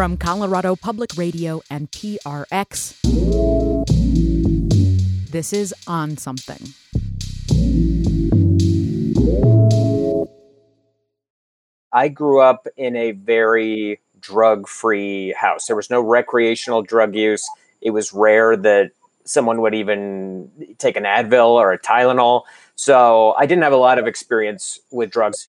From Colorado Public Radio and PRX, this is On Something. I grew up in a very drug free house. There was no recreational drug use. It was rare that someone would even take an Advil or a Tylenol. So I didn't have a lot of experience with drugs.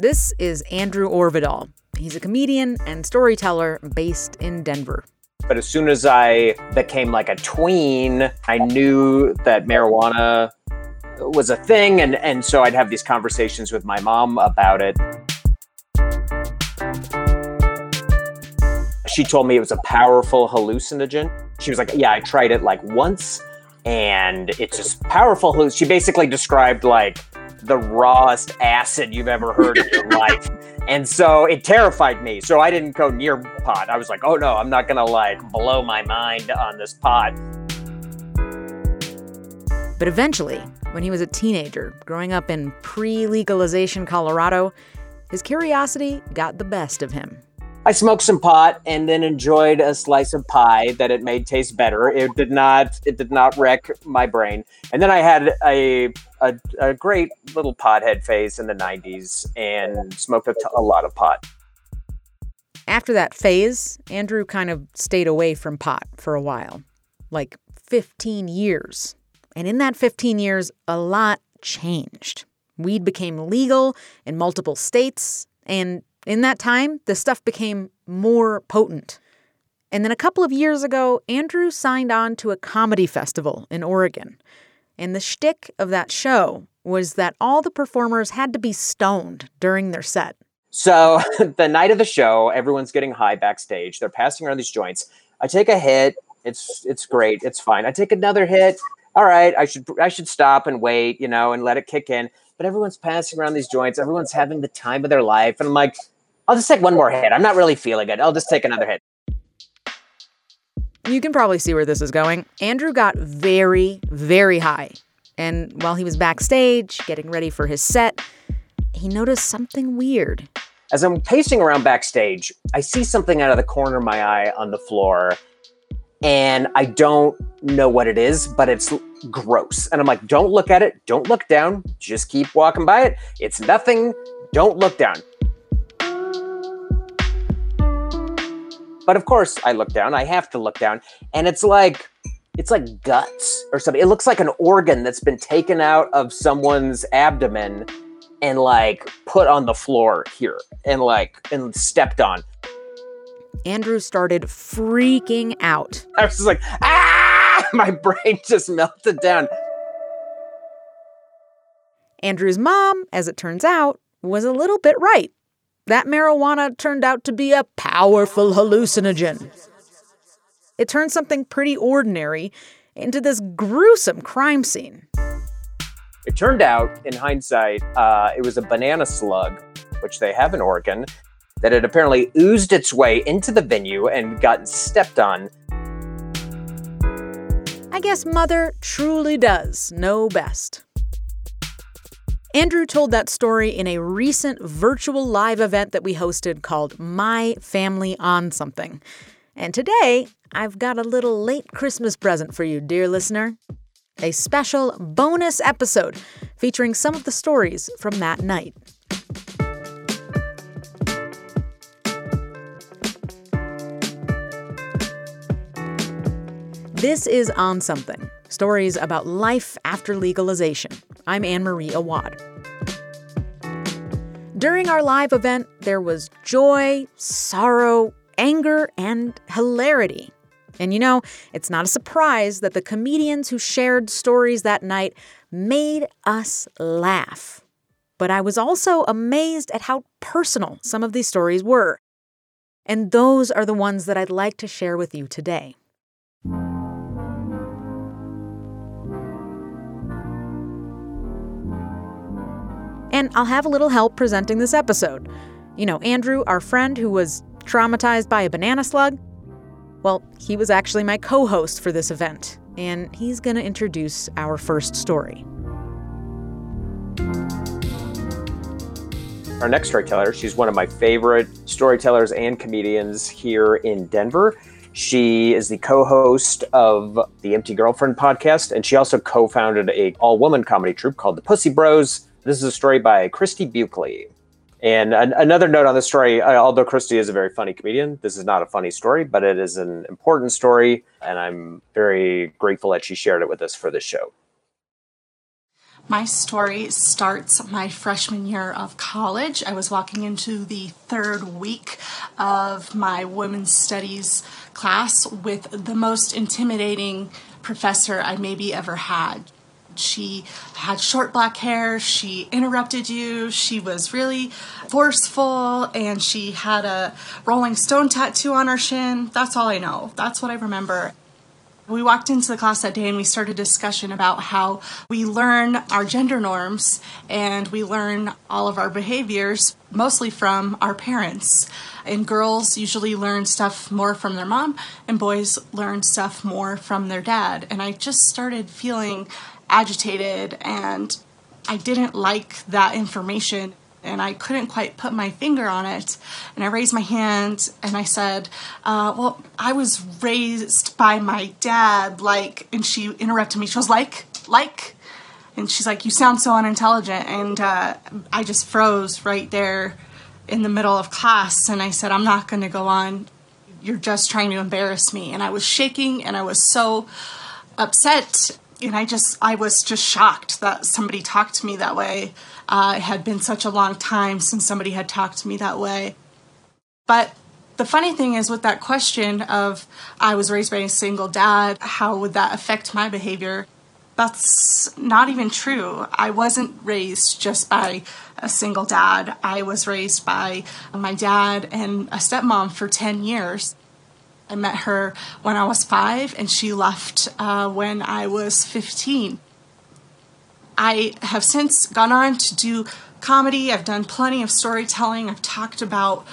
This is Andrew Orvedahl. He's a comedian and storyteller based in Denver. But as soon as I became like a tween, I knew that marijuana was a thing. And, and so I'd have these conversations with my mom about it. She told me it was a powerful hallucinogen. She was like, Yeah, I tried it like once and it's just powerful. She basically described like the rawest acid you've ever heard in your life. And so it terrified me. So I didn't go near pot. I was like, oh no, I'm not to like blow my mind on this pot. But eventually, when he was a teenager, growing up in pre legalization Colorado, his curiosity got the best of him. I smoked some pot and then enjoyed a slice of pie that it made taste better. It did not it did not wreck my brain. And then I had a a, a great little pothead phase in the 90s and smoked a, t- a lot of pot. After that phase, Andrew kind of stayed away from pot for a while, like 15 years. And in that 15 years, a lot changed. Weed became legal in multiple states, and in that time, the stuff became more potent. And then a couple of years ago, Andrew signed on to a comedy festival in Oregon. And the shtick of that show was that all the performers had to be stoned during their set. So the night of the show, everyone's getting high backstage. They're passing around these joints. I take a hit. It's it's great. It's fine. I take another hit. All right, I should I should stop and wait, you know, and let it kick in. But everyone's passing around these joints. Everyone's having the time of their life, and I'm like, I'll just take one more hit. I'm not really feeling it. I'll just take another hit. You can probably see where this is going. Andrew got very, very high. And while he was backstage getting ready for his set, he noticed something weird. As I'm pacing around backstage, I see something out of the corner of my eye on the floor. And I don't know what it is, but it's gross. And I'm like, don't look at it. Don't look down. Just keep walking by it. It's nothing. Don't look down. But of course, I look down. I have to look down, and it's like it's like guts or something. It looks like an organ that's been taken out of someone's abdomen and like put on the floor here and like and stepped on. Andrew started freaking out. I was just like, ah! My brain just melted down. Andrew's mom, as it turns out, was a little bit right that marijuana turned out to be a powerful hallucinogen. It turned something pretty ordinary into this gruesome crime scene. It turned out, in hindsight, uh, it was a banana slug, which they have in Oregon, that had apparently oozed its way into the venue and gotten stepped on. I guess Mother truly does know best. Andrew told that story in a recent virtual live event that we hosted called My Family on Something. And today, I've got a little late Christmas present for you, dear listener. A special bonus episode featuring some of the stories from that night. This is On Something stories about life after legalization. I'm Anne Marie Awad. During our live event, there was joy, sorrow, anger, and hilarity. And you know, it's not a surprise that the comedians who shared stories that night made us laugh. But I was also amazed at how personal some of these stories were. And those are the ones that I'd like to share with you today. And I'll have a little help presenting this episode. You know, Andrew, our friend who was traumatized by a banana slug, well, he was actually my co host for this event, and he's going to introduce our first story. our next storyteller. She's one of my favorite storytellers and comedians here in Denver. She is the co-host of the Empty Girlfriend podcast, and she also co-founded a all-woman comedy troupe called the Pussy Bros. This is a story by Christie Buchele. And an- another note on this story, uh, although Christie is a very funny comedian, this is not a funny story, but it is an important story, and I'm very grateful that she shared it with us for this show. My story starts my freshman year of college. I was walking into the third week of my women's studies class with the most intimidating professor I maybe ever had. She had short black hair, she interrupted you, she was really forceful, and she had a Rolling Stone tattoo on her shin. That's all I know. That's what I remember. We walked into the class that day and we started a discussion about how we learn our gender norms and we learn all of our behaviors mostly from our parents. And girls usually learn stuff more from their mom, and boys learn stuff more from their dad. And I just started feeling agitated and I didn't like that information and I couldn't quite put my finger on it. And I raised my hand and I said, uh, Well, I was raised by my dad, like, and she interrupted me. She was like, like, and she's like, You sound so unintelligent. And uh, I just froze right there in the middle of class. And I said, I'm not going to go on. You're just trying to embarrass me. And I was shaking and I was so upset. And I just, I was just shocked that somebody talked to me that way. Uh, it had been such a long time since somebody had talked to me that way. But the funny thing is, with that question of I was raised by a single dad, how would that affect my behavior? That's not even true. I wasn't raised just by a single dad. I was raised by my dad and a stepmom for 10 years. I met her when I was five, and she left uh, when I was 15. I have since gone on to do comedy. I've done plenty of storytelling. I've talked about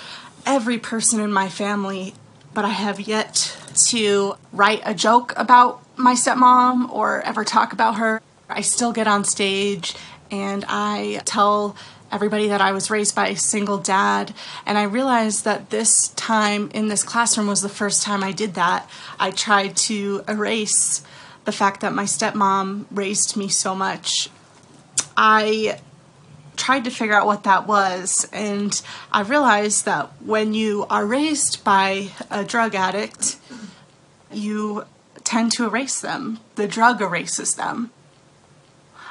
every person in my family, but I have yet to write a joke about my stepmom or ever talk about her. I still get on stage and I tell everybody that I was raised by a single dad. And I realized that this time in this classroom was the first time I did that. I tried to erase the fact that my stepmom raised me so much. I tried to figure out what that was, and I realized that when you are raised by a drug addict, you tend to erase them. The drug erases them.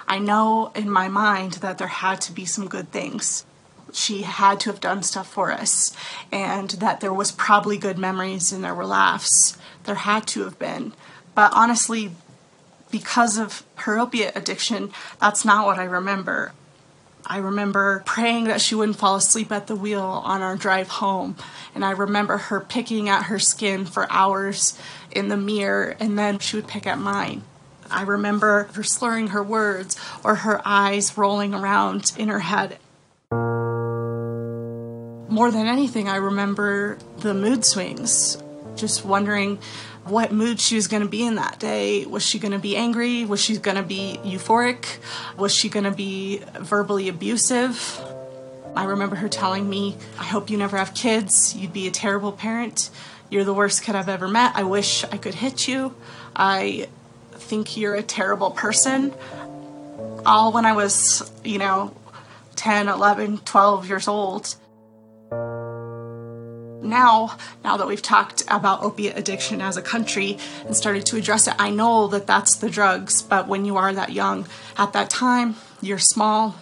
I know in my mind that there had to be some good things. She had to have done stuff for us, and that there was probably good memories and there were laughs. There had to have been. But honestly, because of her opiate addiction, that's not what I remember. I remember praying that she wouldn't fall asleep at the wheel on our drive home. And I remember her picking at her skin for hours in the mirror, and then she would pick at mine. I remember her slurring her words or her eyes rolling around in her head. More than anything, I remember the mood swings, just wondering what mood she was going to be in that day. Was she going to be angry? Was she going to be euphoric? Was she going to be verbally abusive? I remember her telling me, I hope you never have kids. You'd be a terrible parent. You're the worst kid I've ever met. I wish I could hit you. I think you're a terrible person. All when I was, you know, 10, 11, 12 years old now, now that we've talked about opiate addiction as a country and started to address it, I know that that's the drugs. But when you are that young, at that time, you're small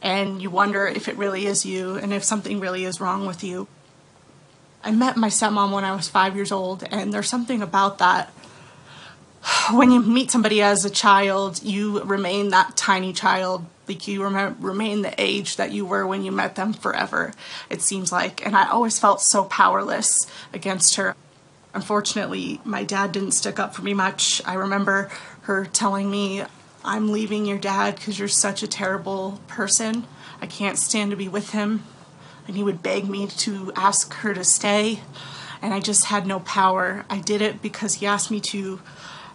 and you wonder if it really is you and if something really is wrong with you. I met my stepmom when I was five years old, and there's something about that. When you meet somebody as a child, you remain that tiny child. Like you rem- remain the age that you were when you met them forever it seems like. And i always felt so powerless against her. Unfortunately my dad didn't stick up for me much. I remember her telling me i'm leaving your dad because you're such a terrible person. I can't stand to be with him. And he would beg me to ask her to stay. And i just had no power. I did it because he asked me to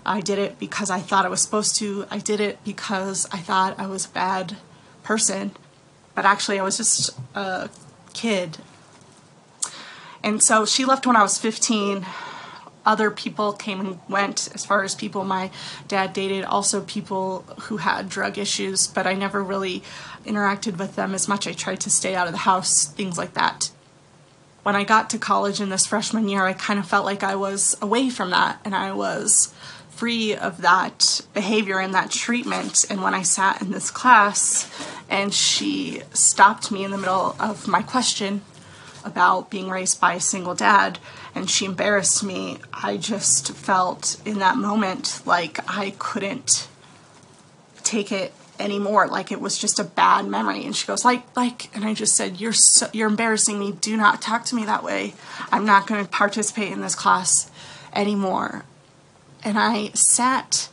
I did it because I thought I was supposed to. I did it because I thought I was a bad person. but actually, I was just a kid. And so she left when I was 15. Other people came and went, as far as people my dad dated, also people who had drug issues, but I never really interacted with them as much. I tried to stay out of the house, things like that. When I got to college in this freshman year, I kind of felt like I was away from that and I was free of that behavior and that treatment. And when I sat in this class and she stopped me in the middle of my question about being raised by a single dad and she embarrassed me, I just felt in that moment like I couldn't take it anymore. Like it was just a bad memory. And she goes like like and i just said you're so, you're embarrassing me. Do not talk to me that way. I'm not going to participate in this class anymore and I sat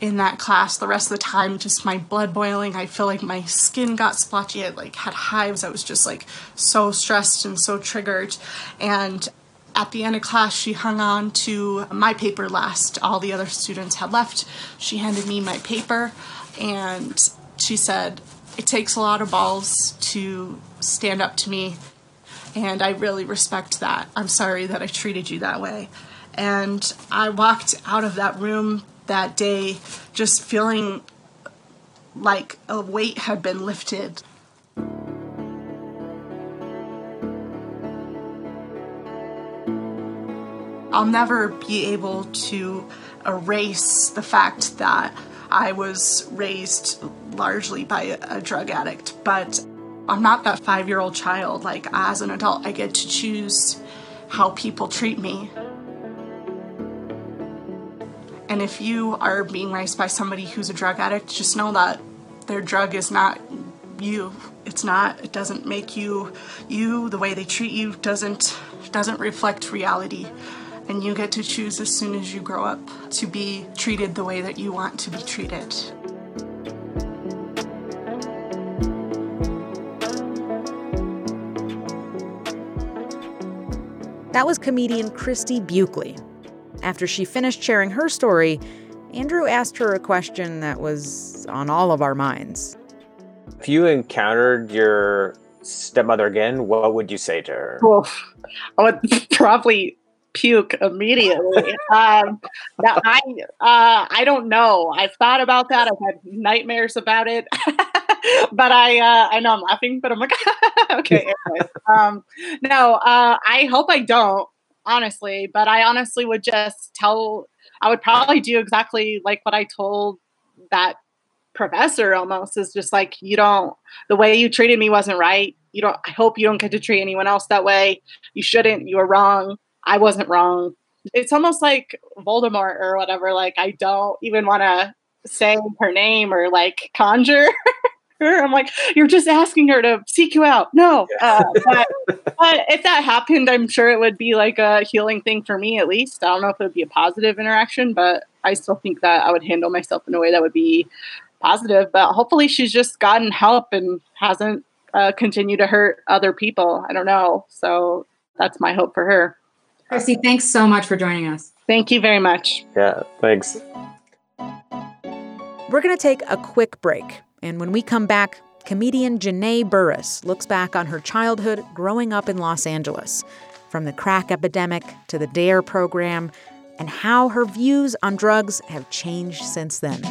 in that class the rest of the time, just my blood boiling. I feel like my skin got splotchy. I like had hives. I was just like so stressed and so triggered. And at the end of class, she hung on to my paper last. All the other students had left. She handed me my paper and she said, It takes a lot of balls to stand up to me. And I really respect that. I'm sorry that I treated you that way. And I walked out of that room that day just feeling like a weight had been lifted. I'll never be able to erase the fact that I was raised largely by a drug addict, but I'm not that five year old child. Like, as an adult, I get to choose how people treat me. And if you are being raised by somebody who's a drug addict, just know that their drug is not you. It's not. It doesn't make you you. The way they treat you doesn't doesn't reflect reality. And you get to choose as soon as you grow up to be treated the way that you want to be treated. That was comedian Christie Buchele after she finished sharing her story, Andrew asked her a question that was on all of our minds. If you encountered your stepmother again, what would you say to her? Oof. I would probably puke immediately. um, now I uh, I don't know. I've thought about that. I've had nightmares about it. but I uh, I know I'm laughing, but I'm like okay. Um, no, uh, I hope I don't honestly. But I honestly would just tell, I would probably do exactly like what I told that professor almost is just like, you don't, the way you treated me wasn't right. You don't, I hope you don't get to treat anyone else that way. You shouldn't. You were wrong. I wasn't wrong. It's almost like Voldemort or whatever. Like, I don't even want to say her name or like conjure. I'm like, you're just asking her to seek you out. No. Uh, but, but if that happened, I'm sure it would be like a healing thing for me at least. I don't know if it would be a positive interaction, but I still think that I would handle myself in a way that would be positive. But hopefully she's just gotten help and hasn't uh, continued to hurt other people. I don't know. So that's my hope for her. Christie, thanks so much for joining us. Thank you very much. Yeah, thanks. We're going to take a quick break. And when we come back, comedian Janae Burris looks back on her childhood growing up in Los Angeles, from the crack epidemic to the DARE program, and how her views on drugs have changed since then.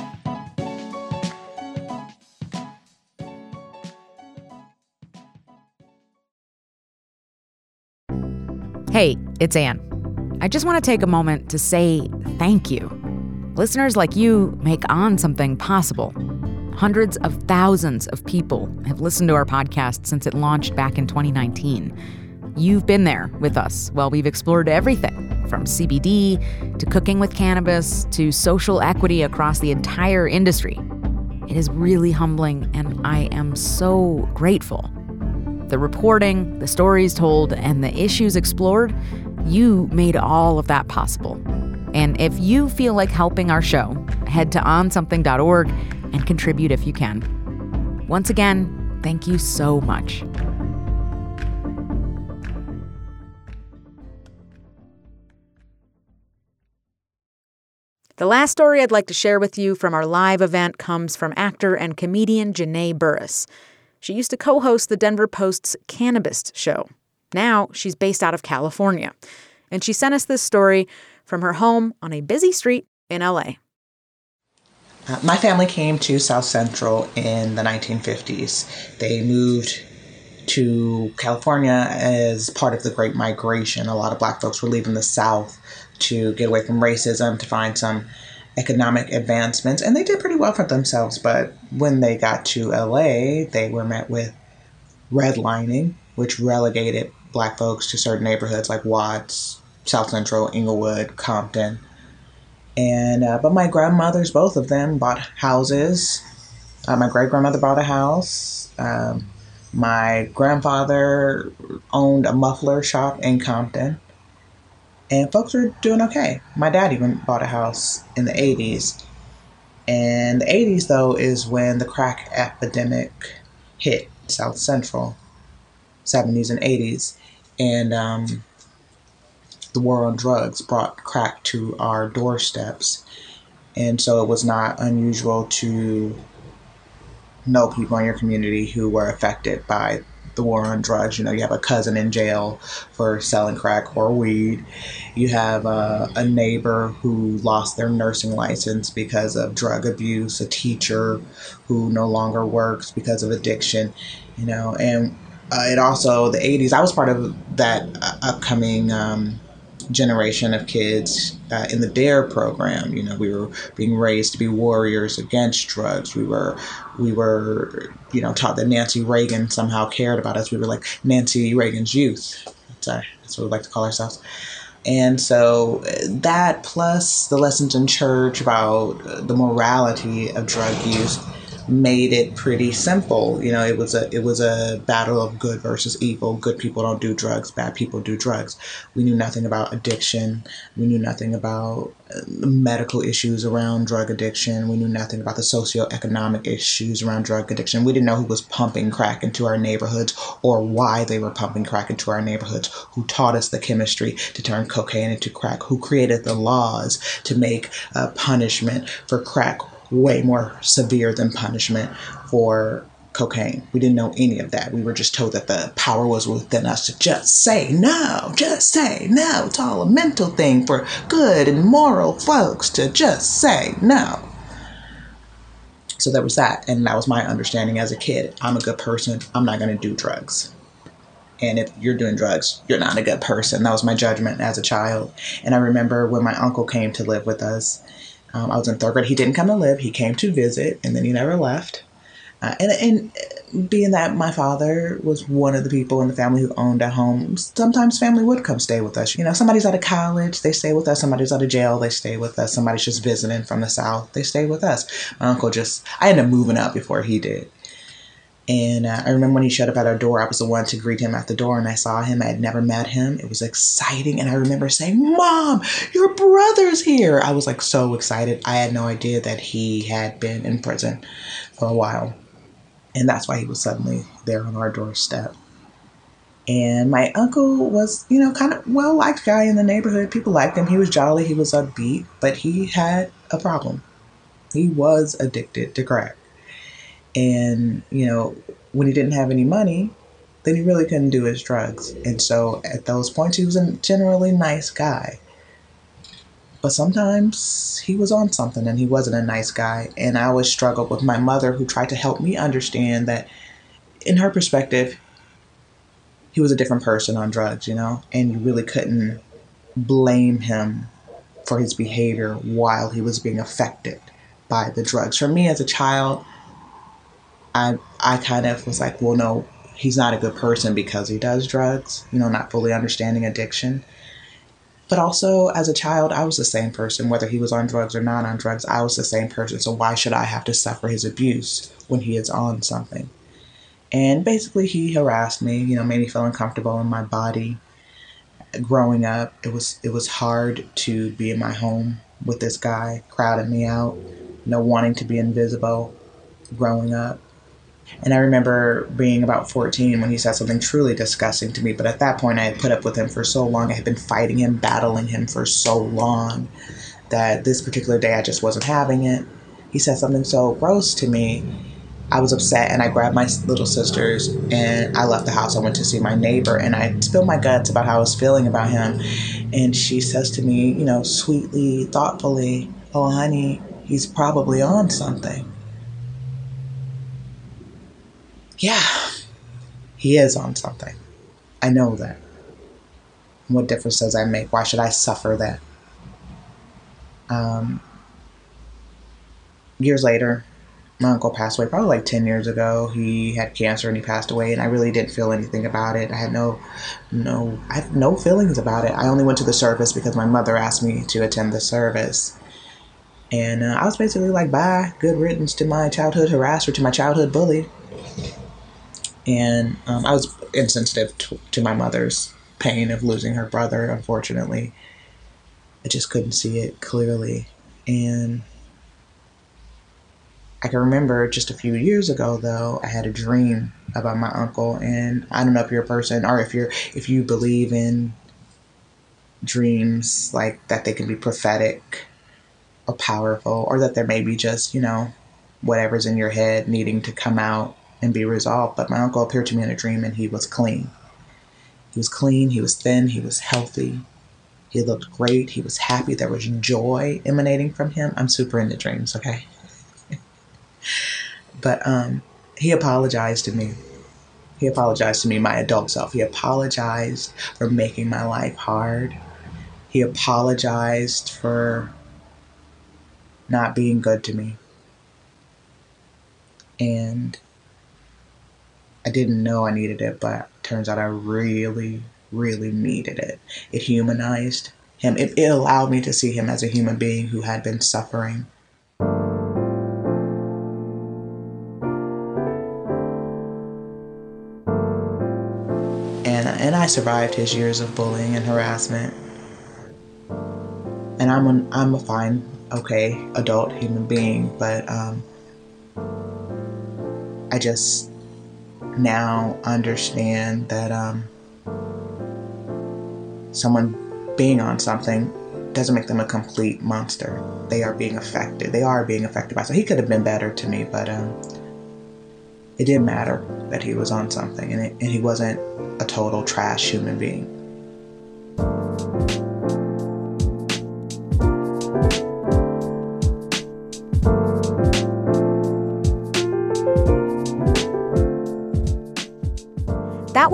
Hey, it's Anne. I just want to take a moment to say thank you. Listeners like you make On Something possible. Hundreds of thousands of people have listened to our podcast since it launched back in 2019. You've been there with us while we've explored everything from CBD to cooking with cannabis to social equity across the entire industry. It is really humbling, and I am so grateful. The reporting, the stories told, and the issues explored, you made all of that possible. And if you feel like helping our show, head to onsomething.org and contribute if you can. Once again, thank you so much. The last story I'd like to share with you from our live event comes from actor and comedian Janae Burris. She used to co host the Denver Post's Cannabist Show. Now she's based out of California. And she sent us this story from her home on a busy street in LA. Uh, my family came to South Central in the 1950s. They moved to California as part of the Great Migration. A lot of black folks were leaving the South to get away from racism, to find some economic advancements, and they did pretty well for themselves. But when they got to LA, they were met with redlining, which relegated black folks to certain neighborhoods like Watts, South Central, Inglewood, Compton. And uh, but my grandmothers, both of them, bought houses. Uh, my great grandmother bought a house. Um, my grandfather owned a muffler shop in Compton. And folks were doing okay. My dad even bought a house in the 80s. And the 80s, though, is when the crack epidemic hit South Central, 70s and 80s. And um, the war on drugs brought crack to our doorsteps. And so it was not unusual to know people in your community who were affected by the war on drugs. You know, you have a cousin in jail for selling crack or weed. You have a, a neighbor who lost their nursing license because of drug abuse, a teacher who no longer works because of addiction, you know, and uh, it also, the 80s, I was part of that uh, upcoming. Um, generation of kids uh, in the DARE program. You know, we were being raised to be warriors against drugs. We were, we were, you know, taught that Nancy Reagan somehow cared about us. We were like Nancy Reagan's youth. That's, uh, that's what we like to call ourselves. And so uh, that plus the lessons in church about the morality of drug use made it pretty simple. You know, it was a it was a battle of good versus evil. Good people don't do drugs. Bad people do drugs. We knew nothing about addiction. We knew nothing about uh, medical issues around drug addiction. We knew nothing about the socioeconomic issues around drug addiction. We didn't know who was pumping crack into our neighborhoods or why they were pumping crack into our neighborhoods. Who taught us the chemistry to turn cocaine into crack? Who created the laws to make uh, punishment for crack way more severe than punishment for cocaine. We didn't know any of that. We were just told that the power was within us to just say no, just say no. It's all a mental thing for good and moral folks to just say no. So there was that. And that was my understanding as a kid. I'm a good person. I'm not going to do drugs. And if you're doing drugs, you're not a good person. That was my judgment as a child. And I remember when my uncle came to live with us um, I was in third grade. He didn't come to live. He came to visit, and then he never left. Uh, and, and being that my father was one of the people in the family who owned a home, sometimes family would come stay with us. You know, somebody's out of college, they stay with us. Somebody's out of jail, they stay with us. Somebody's just visiting from the south, they stay with us. My uncle just, I ended up moving out before he did. And uh, I remember when he showed up at our door, I was the one to greet him at the door, and I saw him. I had never met him. It was exciting. And I remember saying, Mom, your brother's here. I was like so excited. I had no idea that he had been in prison for a while. And that's why he was suddenly there on our doorstep. And my uncle was, you know, kind of well liked guy in the neighborhood. People liked him. He was jolly, he was upbeat, but he had a problem. He was addicted to crack. And, you know, when he didn't have any money, then he really couldn't do his drugs. And so at those points, he was a generally nice guy. But sometimes he was on something and he wasn't a nice guy. And I always struggled with my mother, who tried to help me understand that, in her perspective, he was a different person on drugs, you know? And you really couldn't blame him for his behavior while he was being affected by the drugs. For me as a child, I I kind of was like, well, no, he's not a good person because he does drugs. You know, not fully understanding addiction. But also, as a child, I was the same person, whether he was on drugs or not on drugs. I was the same person. So why should I have to suffer his abuse when he is on something? And basically, he harassed me. You know, made me feel uncomfortable in my body. Growing up, it was it was hard to be in my home with this guy, crowding me out. You know, wanting to be invisible. Growing up, and I remember being about 14 when he said something truly disgusting to me. But at that point, I had put up with him for so long. I had been fighting him, battling him for so long that this particular day I just wasn't having it. He said something so gross to me. I was upset and I grabbed my little sisters and I left the house. I went to see my neighbor and I spilled my guts about how I was feeling about him. And she says to me, you know, sweetly, thoughtfully, Oh, honey, he's probably on something. Yeah, he is on something. I know that. What difference does that make? Why should I suffer that? Um, years later, my uncle passed away probably like 10 years ago he had cancer and he passed away and i really didn't feel anything about it i had no no i had no feelings about it i only went to the service because my mother asked me to attend the service and uh, i was basically like bye good riddance to my childhood harasser to my childhood bully and um, i was insensitive to, to my mother's pain of losing her brother unfortunately. I just couldn't see it clearly. And I can remember just a few years ago though, I had a dream about my uncle. And I don't know if you're a person or if you're if you believe in dreams like that they can be prophetic or powerful or that there may be just, you know, whatever's in your head needing to come out and be resolved. But my uncle appeared to me in a dream and he was clean. He was clean, he was thin, he was healthy. He looked great, he was happy, there was joy emanating from him. I'm super into dreams, okay? But um, he apologized to me. He apologized to me, my adult self. He apologized for making my life hard. He apologized for not being good to me. And I didn't know I needed it, but turns out I really, really needed it. It humanized him. It, it allowed me to see him as a human being who had been suffering and and I survived his years of bullying and harassment. And I'm an, I'm a fine, okay, adult human being, but um, I just now understand that um, someone being on something doesn't make them a complete monster. They are being affected. They are being affected by. So he could have been better to me, but um, it didn't matter that he was on something, and, it, and he wasn't a total trash human being.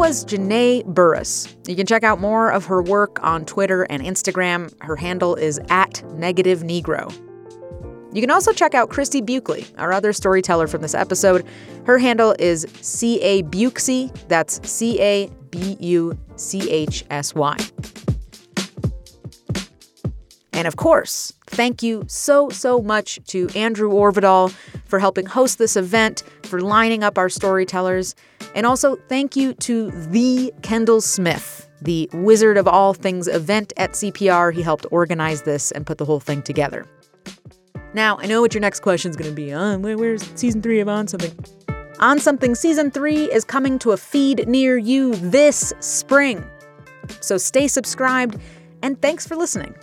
Was Janae Burris. You can check out more of her work on Twitter and Instagram. Her handle is at Negative Negro. You can also check out Christie Buchele, our other storyteller from this episode. Her handle is C A. That's C A B U C H S Y. And of course, thank you so, so much to Andrew Orvedahl for helping host this event, for lining up our storytellers. And also, thank you to the Kendall Smith, the wizard of all things event at CPR. He helped organize this and put the whole thing together. Now, I know what your next question is going to be. Uh, where, where's season three of On Something? On Something season three is coming to a feed near you this spring. So stay subscribed, and thanks for listening.